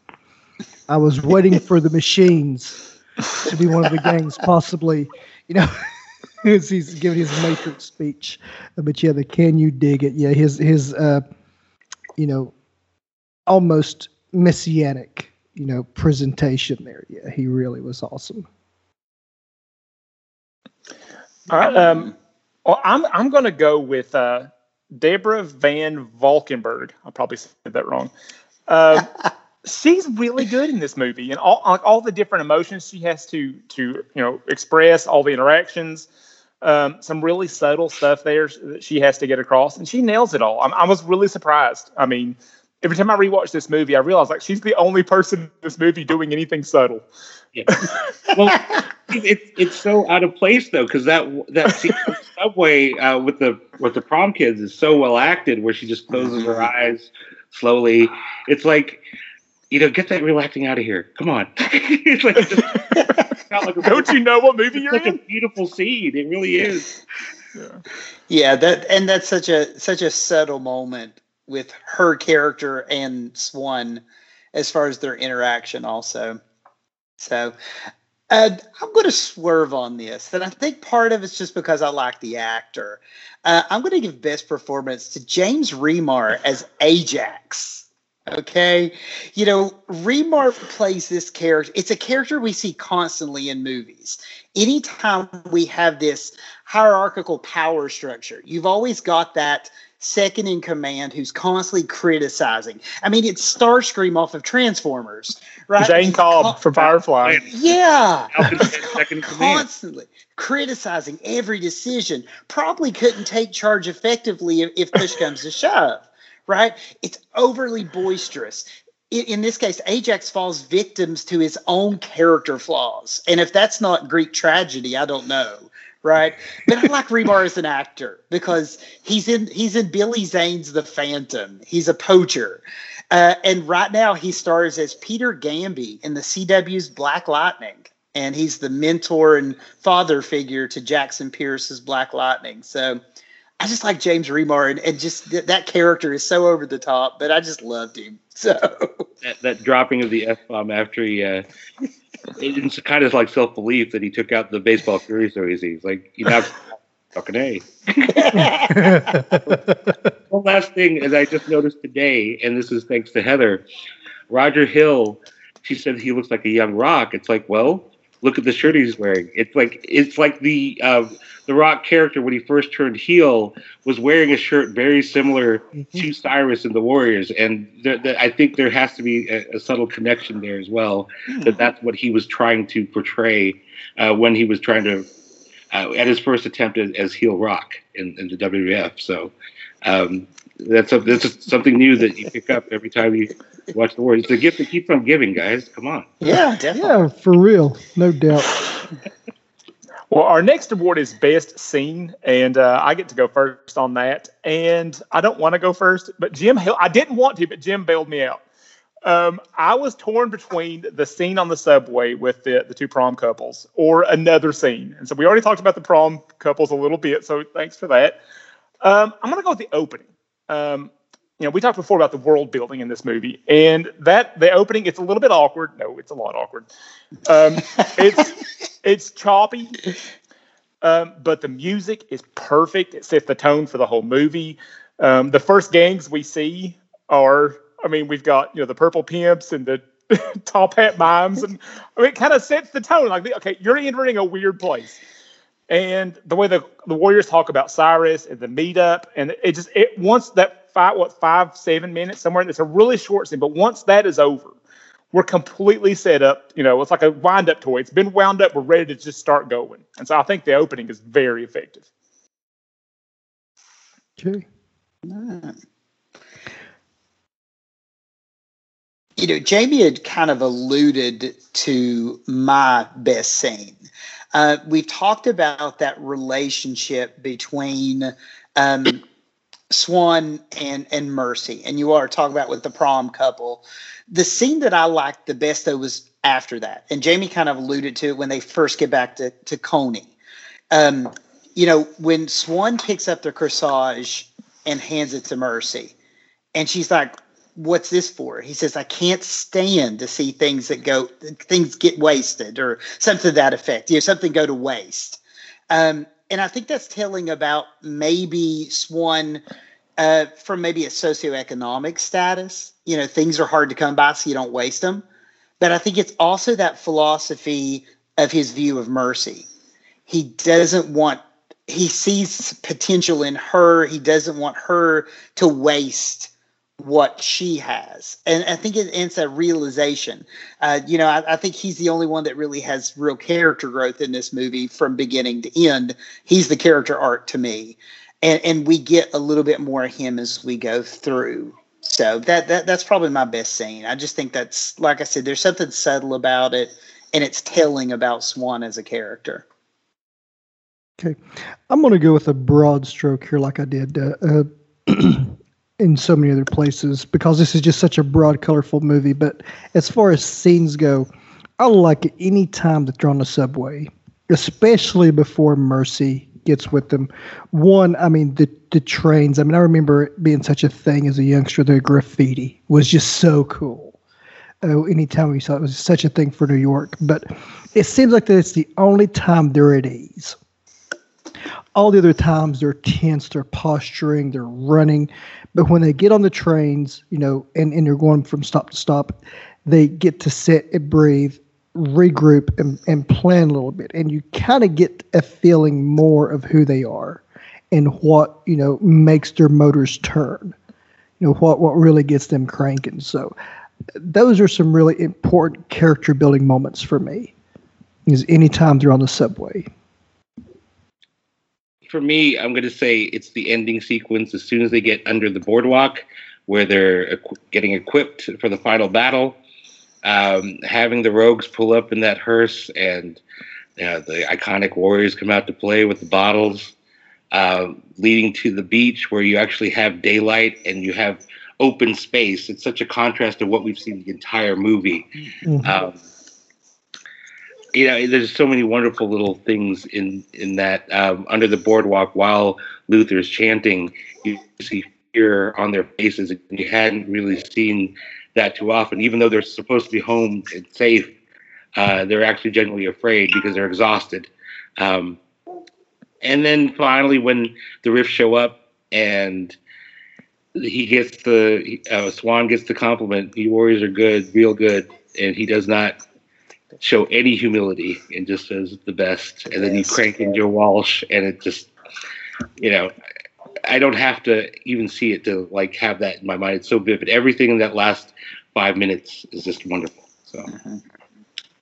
I was waiting for the machines to be one of the gangs, possibly. You know, as he's giving his Matrix speech. But yeah, the can you dig it? Yeah, his his uh, you know, almost messianic, you know, presentation there. Yeah, he really was awesome. All right. Um, well, I'm I'm going to go with uh, Deborah Van Valkenburg. I probably said that wrong. Um, she's really good in this movie, and all like all the different emotions she has to to you know express, all the interactions. Um, some really subtle stuff there that she has to get across, and she nails it all. I'm, I was really surprised. I mean, every time I rewatch this movie, I realize like she's the only person in this movie doing anything subtle. Yeah. well, it's it's so out of place though, because that that scene on the subway uh, with the with the prom kids is so well acted, where she just closes her eyes slowly. It's like, you know, get that relaxing out of here. Come on. it's like just, it's not like a, Don't you know what movie it's you're such a beautiful scene. It really is. Yeah, that and that's such a such a subtle moment with her character and Swan as far as their interaction also. So uh, I'm going to swerve on this, and I think part of it's just because I like the actor. Uh, I'm going to give best performance to James Remar as Ajax. Okay, you know Remar plays this character. It's a character we see constantly in movies. Anytime we have this hierarchical power structure, you've always got that second in command who's constantly criticizing. I mean, it's Starscream off of Transformers, right? Jayne He's Cobb con- from Firefly. yeah. Falcon's second in command. constantly criticizing every decision. Probably couldn't take charge effectively if, if push comes to shove, right? It's overly boisterous. In, in this case, Ajax falls victims to his own character flaws. And if that's not Greek tragedy, I don't know. Right, but I like Remar as an actor because he's in he's in Billy Zane's The Phantom. He's a poacher, uh, and right now he stars as Peter Gambi in the CW's Black Lightning, and he's the mentor and father figure to Jackson Pierce's Black Lightning. So I just like James Remar, and, and just th- that character is so over the top, but I just loved him. So That, that dropping of the f bomb after he. Uh, it's kind of like self belief that he took out the baseball fury so easy. He's like, you know, fucking a. One last thing is I just noticed today, and this is thanks to Heather, Roger Hill. She said he looks like a young Rock. It's like, well, look at the shirt he's wearing. It's like it's like the uh, the Rock character when he first turned heel was wearing a shirt very similar to Cyrus and the Warriors, and there, there, I think there has to be a, a subtle connection there as well. That that's what he was trying to portray uh, when he was trying to uh, at his first attempt as, as heel Rock in, in the WWF. So um, that's a, that's something new that you pick up every time you watch the Warriors. It's a gift that keeps on giving, guys. Come on. yeah, definitely. yeah, for real, no doubt. Well, our next award is Best Scene, and uh, I get to go first on that. And I don't want to go first, but Jim, I didn't want to, but Jim bailed me out. Um, I was torn between the scene on the subway with the, the two prom couples or another scene. And so we already talked about the prom couples a little bit, so thanks for that. Um, I'm going to go with the opening. Um, you know, we talked before about the world building in this movie, and that the opening it's a little bit awkward. No, it's a lot awkward. Um, it's it's choppy, um, but the music is perfect. It sets the tone for the whole movie. Um, the first gangs we see are, I mean, we've got you know the purple pimps and the top hat mimes, and I mean, it kind of sets the tone. Like, okay, you're entering a weird place and the way the, the warriors talk about cyrus and the meetup and it just it once that five what five seven minutes somewhere it's a really short scene but once that is over we're completely set up you know it's like a wind up toy it's been wound up we're ready to just start going and so i think the opening is very effective Okay. You know, Jamie had kind of alluded to my best scene. Uh, we've talked about that relationship between um, Swan and and Mercy, and you are talking about with the prom couple. The scene that I liked the best though was after that, and Jamie kind of alluded to it when they first get back to to Coney. Um, you know, when Swan picks up the corsage and hands it to Mercy, and she's like, "What's this for?" He says, "I can't stand to see things that go things get wasted or something to that effect. You know, something go to waste." Um, and I think that's telling about maybe Swan uh, from maybe a socioeconomic status. You know, things are hard to come by, so you don't waste them. But I think it's also that philosophy of his view of mercy. He doesn't want, he sees potential in her. He doesn't want her to waste what she has. And I think it, it's a realization. Uh, you know, I, I, think he's the only one that really has real character growth in this movie from beginning to end. He's the character arc to me. And, and we get a little bit more of him as we go through. So that, that that's probably my best scene. I just think that's like I said, there's something subtle about it, and it's telling about Swan as a character. Okay, I'm going to go with a broad stroke here, like I did uh, uh, in so many other places, because this is just such a broad, colorful movie. But as far as scenes go, I like it any time that they're on the subway, especially before Mercy gets with them. One, I mean, the the trains. I mean, I remember it being such a thing as a youngster. The graffiti was just so cool. Uh, anytime we saw it, it was such a thing for New York. But it seems like that it's the only time they're at ease. All the other times they're tense, they're posturing, they're running. But when they get on the trains, you know, and, and they're going from stop to stop, they get to sit and breathe regroup and, and plan a little bit and you kind of get a feeling more of who they are and what you know makes their motors turn you know what what really gets them cranking so those are some really important character building moments for me is anytime they're on the subway for me i'm going to say it's the ending sequence as soon as they get under the boardwalk where they're equ- getting equipped for the final battle um, having the rogues pull up in that hearse and uh, the iconic warriors come out to play with the bottles, uh, leading to the beach where you actually have daylight and you have open space. It's such a contrast to what we've seen the entire movie. Mm-hmm. Um, you know, there's so many wonderful little things in in that um, under the boardwalk while Luther's chanting, you see fear on their faces, you hadn't really seen that too often. Even though they're supposed to be home and safe, uh, they're actually genuinely afraid because they're exhausted. Um, and then finally, when the Riffs show up and he gets the uh, Swan gets the compliment, "You Warriors are good, real good," and he does not show any humility and just says the best. And then you crank in Joe Walsh, and it just, you know, I don't have to even see it to like have that in my mind. It's so vivid. Everything in that last five minutes is just wonderful. So. Mm-hmm.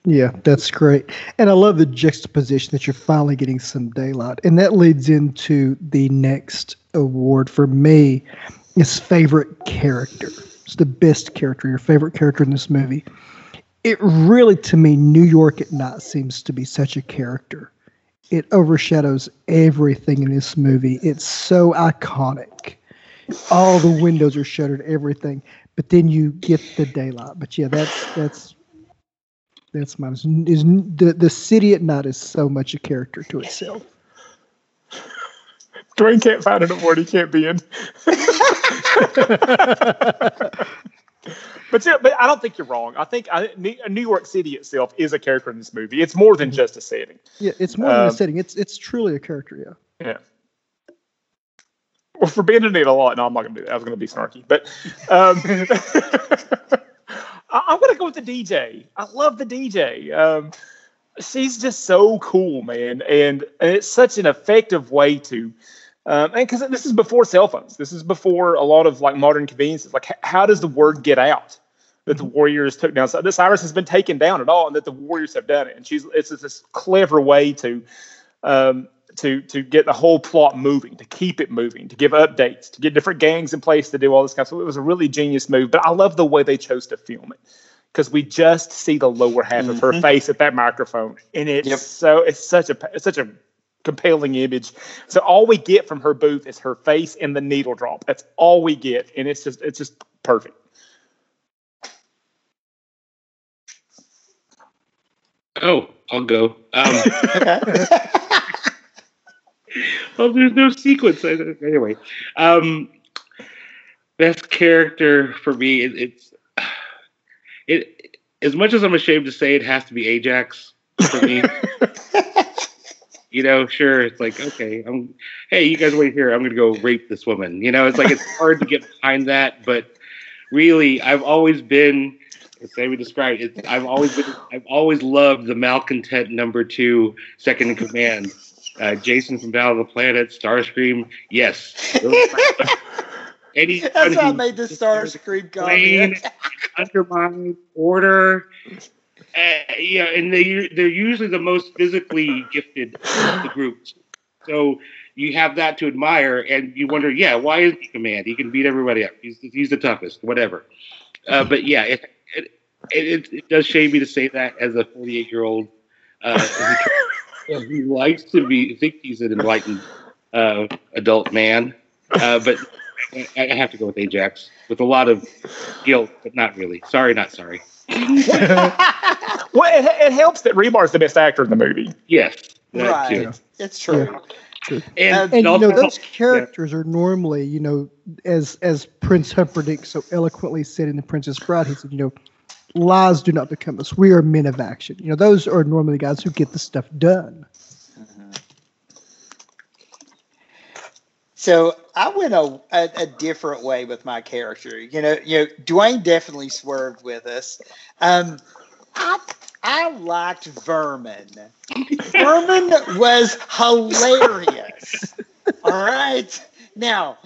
Yeah, that's great. And I love the juxtaposition that you're finally getting some daylight. And that leads into the next award for me is favorite character. It's the best character, your favorite character in this movie. It really, to me, New York at night seems to be such a character it overshadows everything in this movie. It's so iconic. All the windows are shuttered, everything. But then you get the daylight. But yeah, that's that's that's mine. Is, the the city at night is so much a character to itself. Dwayne can't find an award he can't be in. But yeah, but I don't think you're wrong. I think I, New York City itself is a character in this movie. It's more than just a setting. Yeah, it's more um, than a um, setting. It's it's truly a character. Yeah. Yeah. Well, for abandoning it a lot, no, I'm not gonna do that. I was gonna be snarky, but um, I, am gonna go with the DJ. I love the DJ. Um, she's just so cool, man, and, and it's such an effective way to um, and because this is before cell phones, this is before a lot of like modern conveniences. Like, how does the word get out that the Warriors took down? So this Iris has been taken down at all, and that the Warriors have done it. And she's it's, this clever way to um, to to get the whole plot moving, to keep it moving, to give updates, to get different gangs in place to do all this kind of stuff. It was a really genius move, but I love the way they chose to film it because we just see the lower half of her Mhm. face at that microphone, and it's Yep. so it's such a it's such a compelling image. So all we get from her booth is her face and the needle drop. That's all we get, and it's just it's just perfect. Oh, I'll go. Um, well, there's no sequence. Anyway, um, best character for me, it, it's it. As much as I'm ashamed to say, it has to be Ajax for me. you know, sure, it's like okay, I'm. Hey, you guys wait here. I'm gonna go rape this woman. You know, it's like it's hard to get behind that, but really, I've always been. As we described, it, I've always been. I've always loved the malcontent number two, second in command. Uh, Jason from Battle of the Planet, Starscream. Yes. Anyone That's how I made the Starscream comment. undermine order. Uh, yeah, and they they're usually the most physically gifted of the groups. So you have that to admire, and you wonder, yeah, why is he command? He can beat everybody up. He's he's the toughest, whatever. Uh, but yeah, it, it it it does shame me to say that as a 48 year old uh, who, likes to be think he's an enlightened uh, adult man. Uh, but I have to go with Ajax with a lot of guilt, but not really. Sorry, not sorry. Well, it, it helps that Remar's the best actor in the movie. Yes, that too. right. It's true. True. And, Uh, and you know those helps- characters are normally you know as as prince humperdinck so eloquently said in the princess bride he said you know lies do not become us we are men of action you know those are normally the guys who get the stuff done So I went a, a, a different way with my character. You know, you know, Dwayne definitely swerved with us. Um, I I liked Vermin. Vermin was hilarious. All right. Now,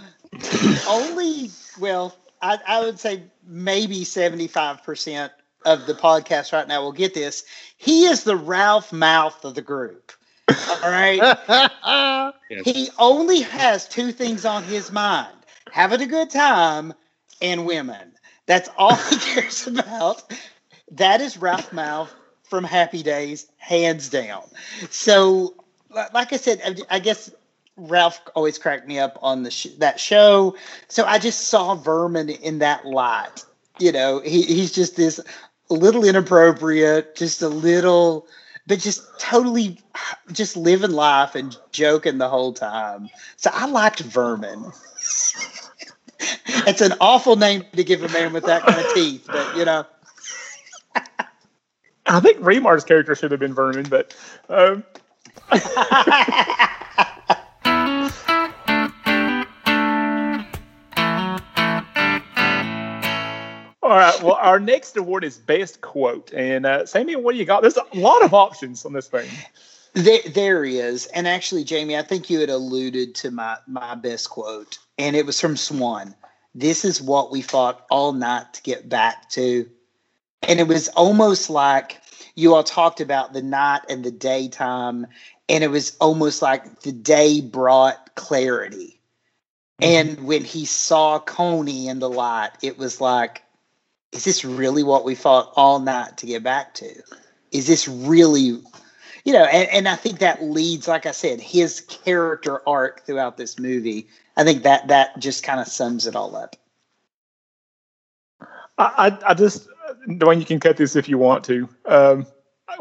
only well, I, I would say maybe seventy five percent of the podcast right now will get this. He is the Ralph Malph of the group. All right. Yes. He only has two things on his mind having a good time and women. That's all he cares about. That is Ralph Malph from Happy Days, hands down. So, like I said, I- I guess Ralph always cracked me up on the sh- that show. So I just saw Vermin in that light. You know, he, he's just this little inappropriate, just a little, but just totally just living life and joking the whole time. So I liked Vermin. it's an awful name to give a man with that kind of teeth, but you know. I think Remar's character should have been Vernon, but um, all right. Well, our next award is best quote, and uh, Sammy, what do you got? There's a lot of options on this thing. There, there is, and actually, Jamie, I think you had alluded to my my best quote, and it was from Swan. This is what we fought all night to get back to, and it was almost like you all talked about the night and the daytime, and it was almost like the day brought clarity. And when he saw Coney in the light, it was like, is this really what we fought all night to get back to? Is this really you know, and, and I think that leads, like I said, his character arc throughout this movie. I think that that just kind of sums it all up. I, I, I just, Dwayne, you can cut this if you want to. Um,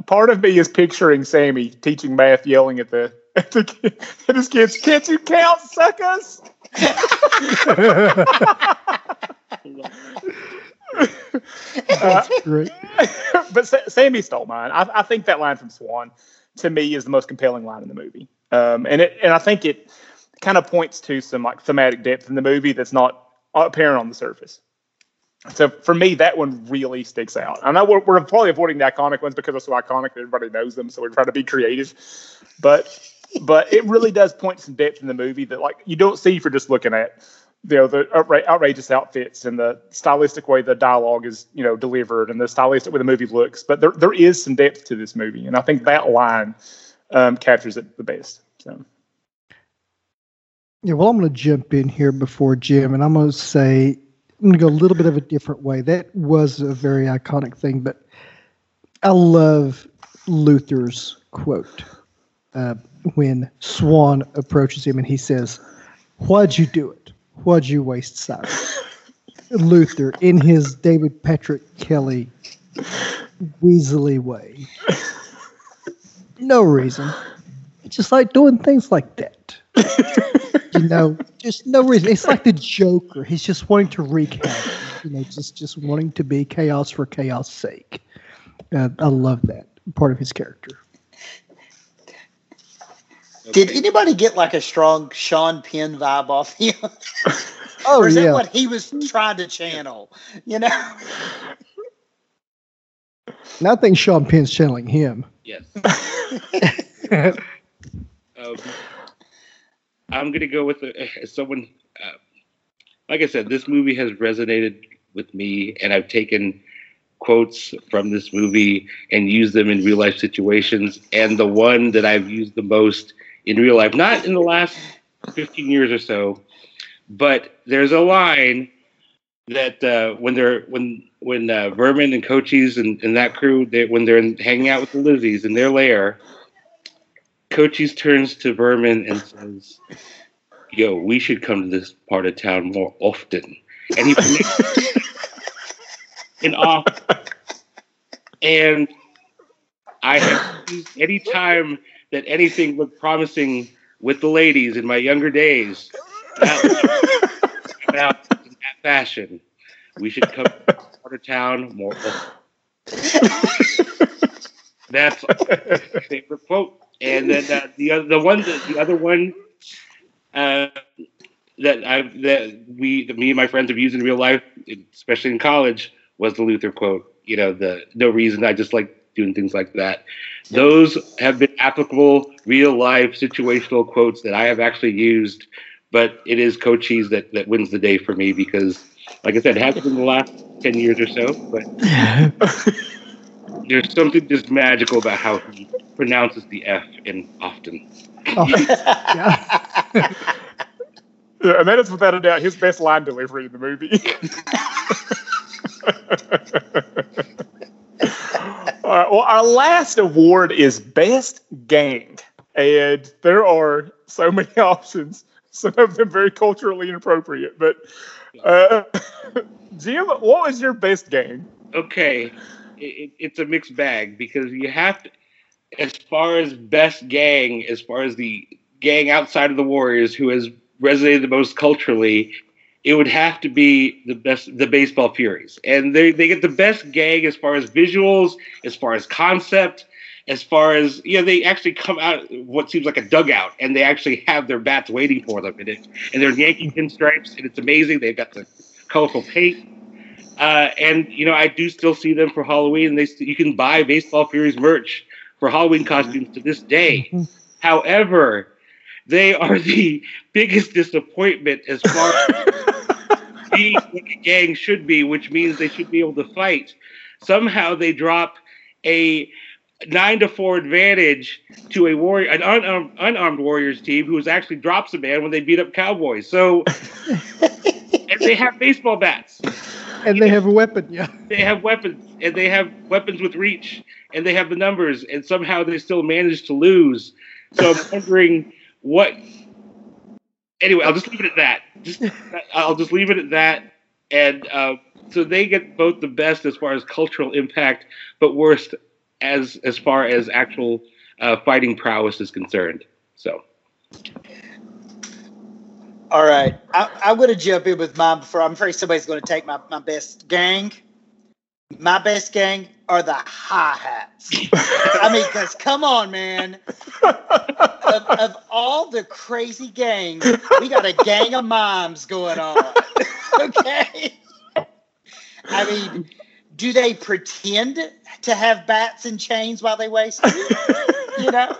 part of me is picturing Sammy teaching math, yelling at the at the kid, at his kids, "Can't you count, suckers?" uh, great but Sa- Sammy stole mine. I, I think that line from Swan, to me, is the most compelling line in the movie, um, and it and I think it kind of points to some like thematic depth in the movie that's not apparent on the surface. So for me, that one really sticks out. I know we're, we're probably avoiding the iconic ones because they're so iconic that everybody knows them. So we're trying to be creative, but but it really does point to some depth in the movie that like you don't see for just looking at you know the outra- outrageous outfits and the stylistic way the dialogue is you know delivered and the stylistic way the movie looks. But there there is some depth to this movie, and I think that line um, captures it the best. So Yeah, well, I'm going to jump in here before Jim, and I'm going to say I'm going to go a little bit of a different way. That was a very iconic thing, but I love Luther's quote uh, when Swan approaches him and he says, "Why'd you do it? Why'd you waste Cyrus?" Luther, in his David Patrick Kelly Weasley way, no reason. Just like doing things like that. you know, just no reason. It's like the Joker. He's just wanting to wreak havoc. You know, just just wanting to be chaos for chaos' sake. Uh, I love that part of his character. Did anybody get like a strong Sean Penn vibe off him? Oh or is yeah, that what he was trying to channel? You know? and I think Sean Penn's channeling him. Yes. Um, I'm gonna go with uh, someone. Uh, like I said, this movie has resonated with me, and I've taken quotes from this movie and used them in real life situations. And the one that I've used the most in real life, not in the last 15 years or so, but there's a line that uh, when they're when when uh, Vermin and Cochise and, and that crew they, when they're in, hanging out with the Lizzies in their lair, Cochise turns to Vermin and says, "Yo, we should come to this part of town more often." And he and off, and I have any time that anything looked promising with the ladies in my younger days. That, out in that fashion. We should come to of town more. That's my favorite quote. And then uh, the other, the one, the other one uh, that I that we, that me and my friends have used in real life, especially in college, was the Luther quote. You know, the no reason. I just like doing things like that. Those have been applicable, real life, situational quotes that I have actually used. But it is Cochise that that wins the day for me because, like I said, it hasn't been the last ten years or so, but there's something just magical about how he pronounces the F in often. Oh, yeah. Yeah, and that is without a doubt his best line delivery in the movie. All right, well, our last award is Best Gang. And there are so many options, some of them very culturally inappropriate. But, uh, Jim, what was your best gang? okay, it, it- it's a mixed bag because you have to, as far as best gang, as far as the gang outside of the Warriors who has resonated the most culturally, it would have to be the best, the Baseball Furies, and they they get the best gag as far as visuals, as far as concept. As far as you know, they actually come out what seems like a dugout, and they actually have their bats waiting for them, and, it, and they're Yankee pinstripes, and it's amazing. They've got the colorful paint, uh, and you know, I do still see them for Halloween. And they you can buy Baseball Furies merch for Halloween costumes to this day. However, they are the biggest disappointment as far as being what a gang should be, which means they should be able to fight. Somehow they drop a nine to four advantage to a warrior, an unarmed, unarmed Warriors team who actually drops a man when they beat up Cowboys. So, and they have baseball bats and they have a weapon. Yeah. they have weapons and they have weapons with reach and they have the numbers and somehow they still manage to lose. So I'm wondering what. Anyway, I'll just leave it at that. Just I'll just leave it at that. And uh, so they get both the best as far as cultural impact, but worst as as far as actual uh, fighting prowess is concerned. So All right. I, I'm going to jump in with mine before I'm afraid somebody's going to take my, my best gang. My best gang are the hi hats. I mean, because come on, man. Of, of all the crazy gangs, we got a gang of mimes going on. okay. I mean, do they pretend to have bats and chains while they waste? You know?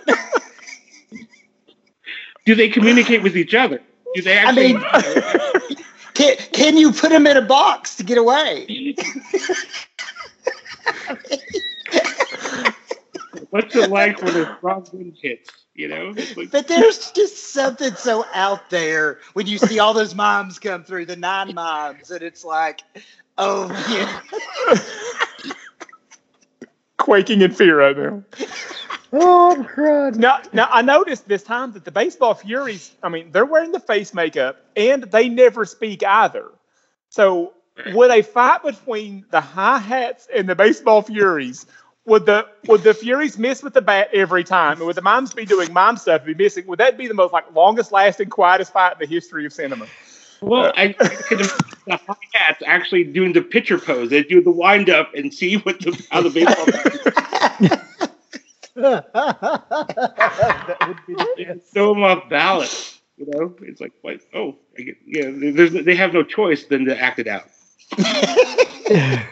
do they communicate with each other? Do they I actually? mean, can, can you put them in a box to get away? What's it like when a strong wind hits You know, like, But there's just something so out there when you see all those moms come through, the nine moms, and it's like, oh yeah. Quaking in fear right now. Oh, I'm crying. Now, now I noticed this time that the baseball Furies, I mean, they're wearing the face makeup and they never speak either. So, would a fight between the High hats and the baseball Furies, would the would the Furies miss with the bat every time, and would the moms be doing mom stuff, be missing? Would that be the most like longest lasting, quietest fight in the history of cinema? well, uh, I, I could the high hats actually doing the pitcher pose. They do the wind up and see what the how the baseball that would be throw them off balance. You know, it's like, what? Oh, I get, yeah. There's, they have no choice than to act it out.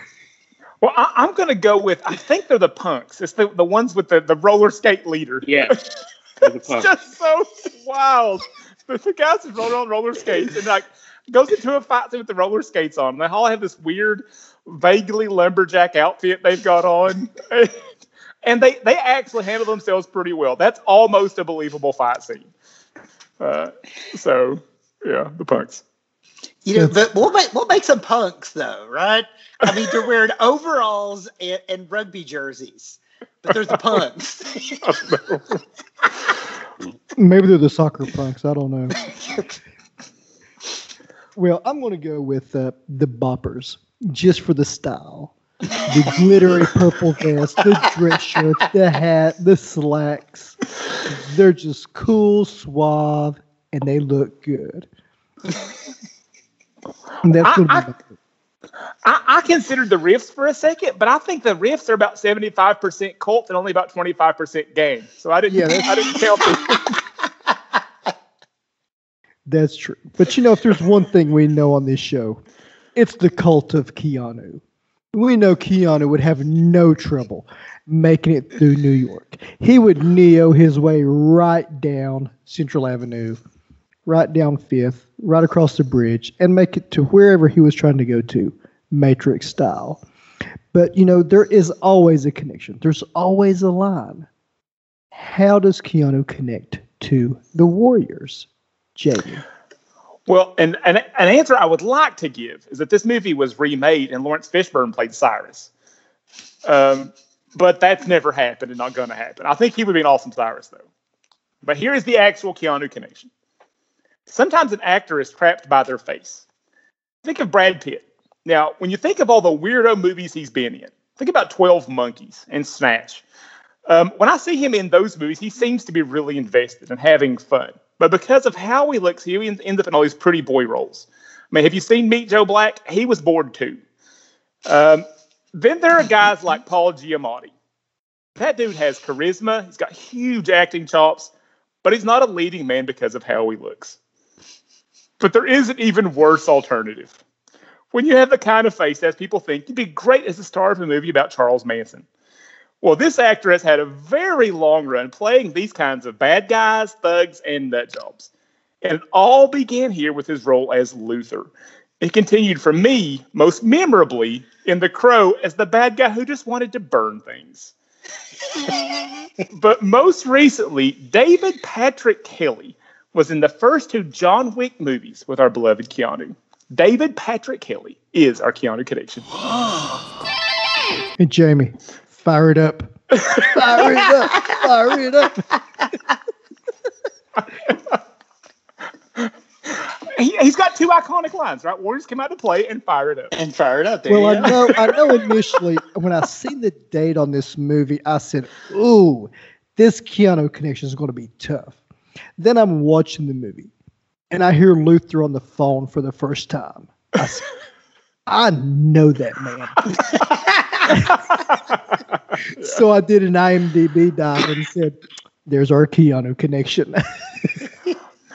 Well, I, I'm going to go with. I think they're the punks. It's the, the ones with the, the roller skate leader. Yeah, it's just so wild. The, the guys is rolling on roller skates and like goes into a fight scene with the roller skates on. They all have this weird, vaguely lumberjack outfit they've got on. And they, they actually handle themselves pretty well. That's almost a believable fight scene. Uh, so, yeah, the punks. You know, but what, make, what makes them punks though, right? I mean, they're wearing overalls and, and rugby jerseys, but they're the punks. Maybe they're the soccer punks. I don't know. Well, I'm going to go with uh, the boppers just for the style. The glittery purple vest, the dress shirt, the hat, the slacks. They're just cool, suave, and they look good. That's I- I- I, I considered the riffs for a second, but I think the riffs are about 75% cult and only about 25% game. So I didn't, Yeah, I didn't count the. That's true. But you know, if there's one thing we know on this show, it's the cult of Keanu. We know Keanu would have no trouble making it through New York. He would neo his way right down Central Avenue, right down Fifth, right across the bridge, and make it to wherever he was trying to go to, Matrix style. But you know, there is always a connection. There's always a line. How does Keanu connect to the Warriors? Jamie. Well, and, and an answer I would like to give is that this movie was remade and Laurence Fishburne played Cyrus. Um, but that's never happened and not going to happen. I think he would be an awesome Cyrus, though. But here is the actual Keanu connection. Sometimes an actor is trapped by their face. Think of Brad Pitt. Now, when you think of all the weirdo movies he's been in, think about 12 Monkeys and Snatch. Um, when I see him in those movies, he seems to be really invested and having fun. But because of how he looks, he ends up in all these pretty boy roles. I mean, have you seen Meet Joe Black? He was bored too. Um, then there are guys like Paul Giamatti. That dude has charisma. He's got huge acting chops, but he's not a leading man because of how he looks. But there is an even worse alternative. When you have the kind of face as people think, you'd be great as the star of a movie about Charles Manson. Well, this actor has had a very long run playing these kinds of bad guys, thugs, and nut jobs. And it all began here with his role as Luther. It continued for me, most memorably, in The Crow as the bad guy who just wanted to burn things. but most recently, David Patrick Kelly was in the first two John Wick movies with our beloved Keanu. David Patrick Kelly is our Keanu connection. And Jamie, fire it up. Fire it up. Fire it up. He, he's got two iconic lines, right? Warriors come out to play and fire it up. and fire it up there. Well, yeah. I know I know initially when I seen the date on this movie, I said, Ooh, this Keanu connection is going to be tough. Then I'm watching the movie and I hear Luther on the phone for the first time. I I know that man. so I did an IMDb dive and said, There's our Keanu connection.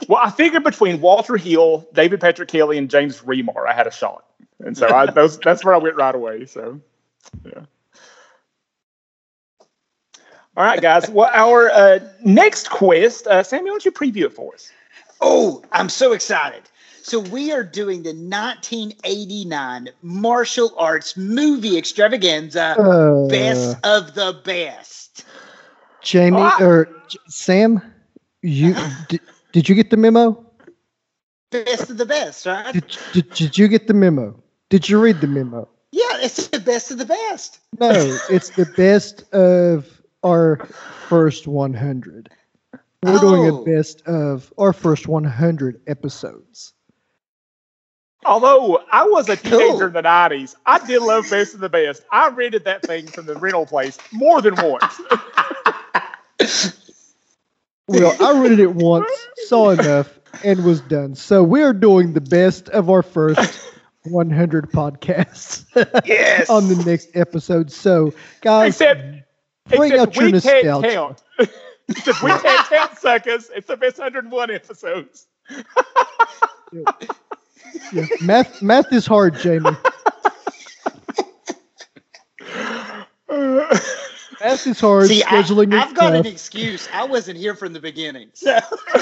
Well, I figured between Walter Hill, David Patrick Kelly, and James Remar, I had a shot, and so I, those, that's where I went right away. So, yeah. All right, guys. Well, our uh, next quest, uh, Sammy, why don't you preview it for us? Oh, I'm so excited. So we are doing the 1989 martial arts movie extravaganza, Uh, best of the best. Jamie Ah. or J- Sam, You did, did you get the memo? Best of the best, right? Did, did, did you get the memo? Did you read the memo? Yeah, it's the best of the best. No, it's the best of our first 100. We're doing a Oh. best of our first 100 episodes. Although I was a teenager Cool. in the '90s, I did love Best of the Best. I rented that thing from the rental place more than once. Well, I rented it once, saw enough, and was done. So we're doing the best of our first 100 podcasts Yes. on the next episode. So, guys, Except, bring except out your we can't nostalgia. count. except we can't count suckers. It's the best 101 episodes. yeah, math math is hard, Jamie. Math is hard. See, I, scheduling is I've got an excuse. I wasn't here from the beginning. So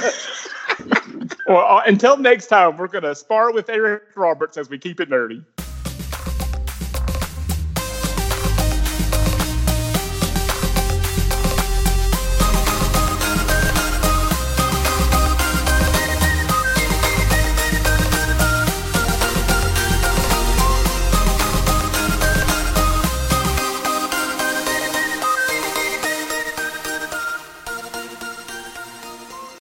well, uh, until next time, we're gonna spar with Eric Roberts as we keep it nerdy.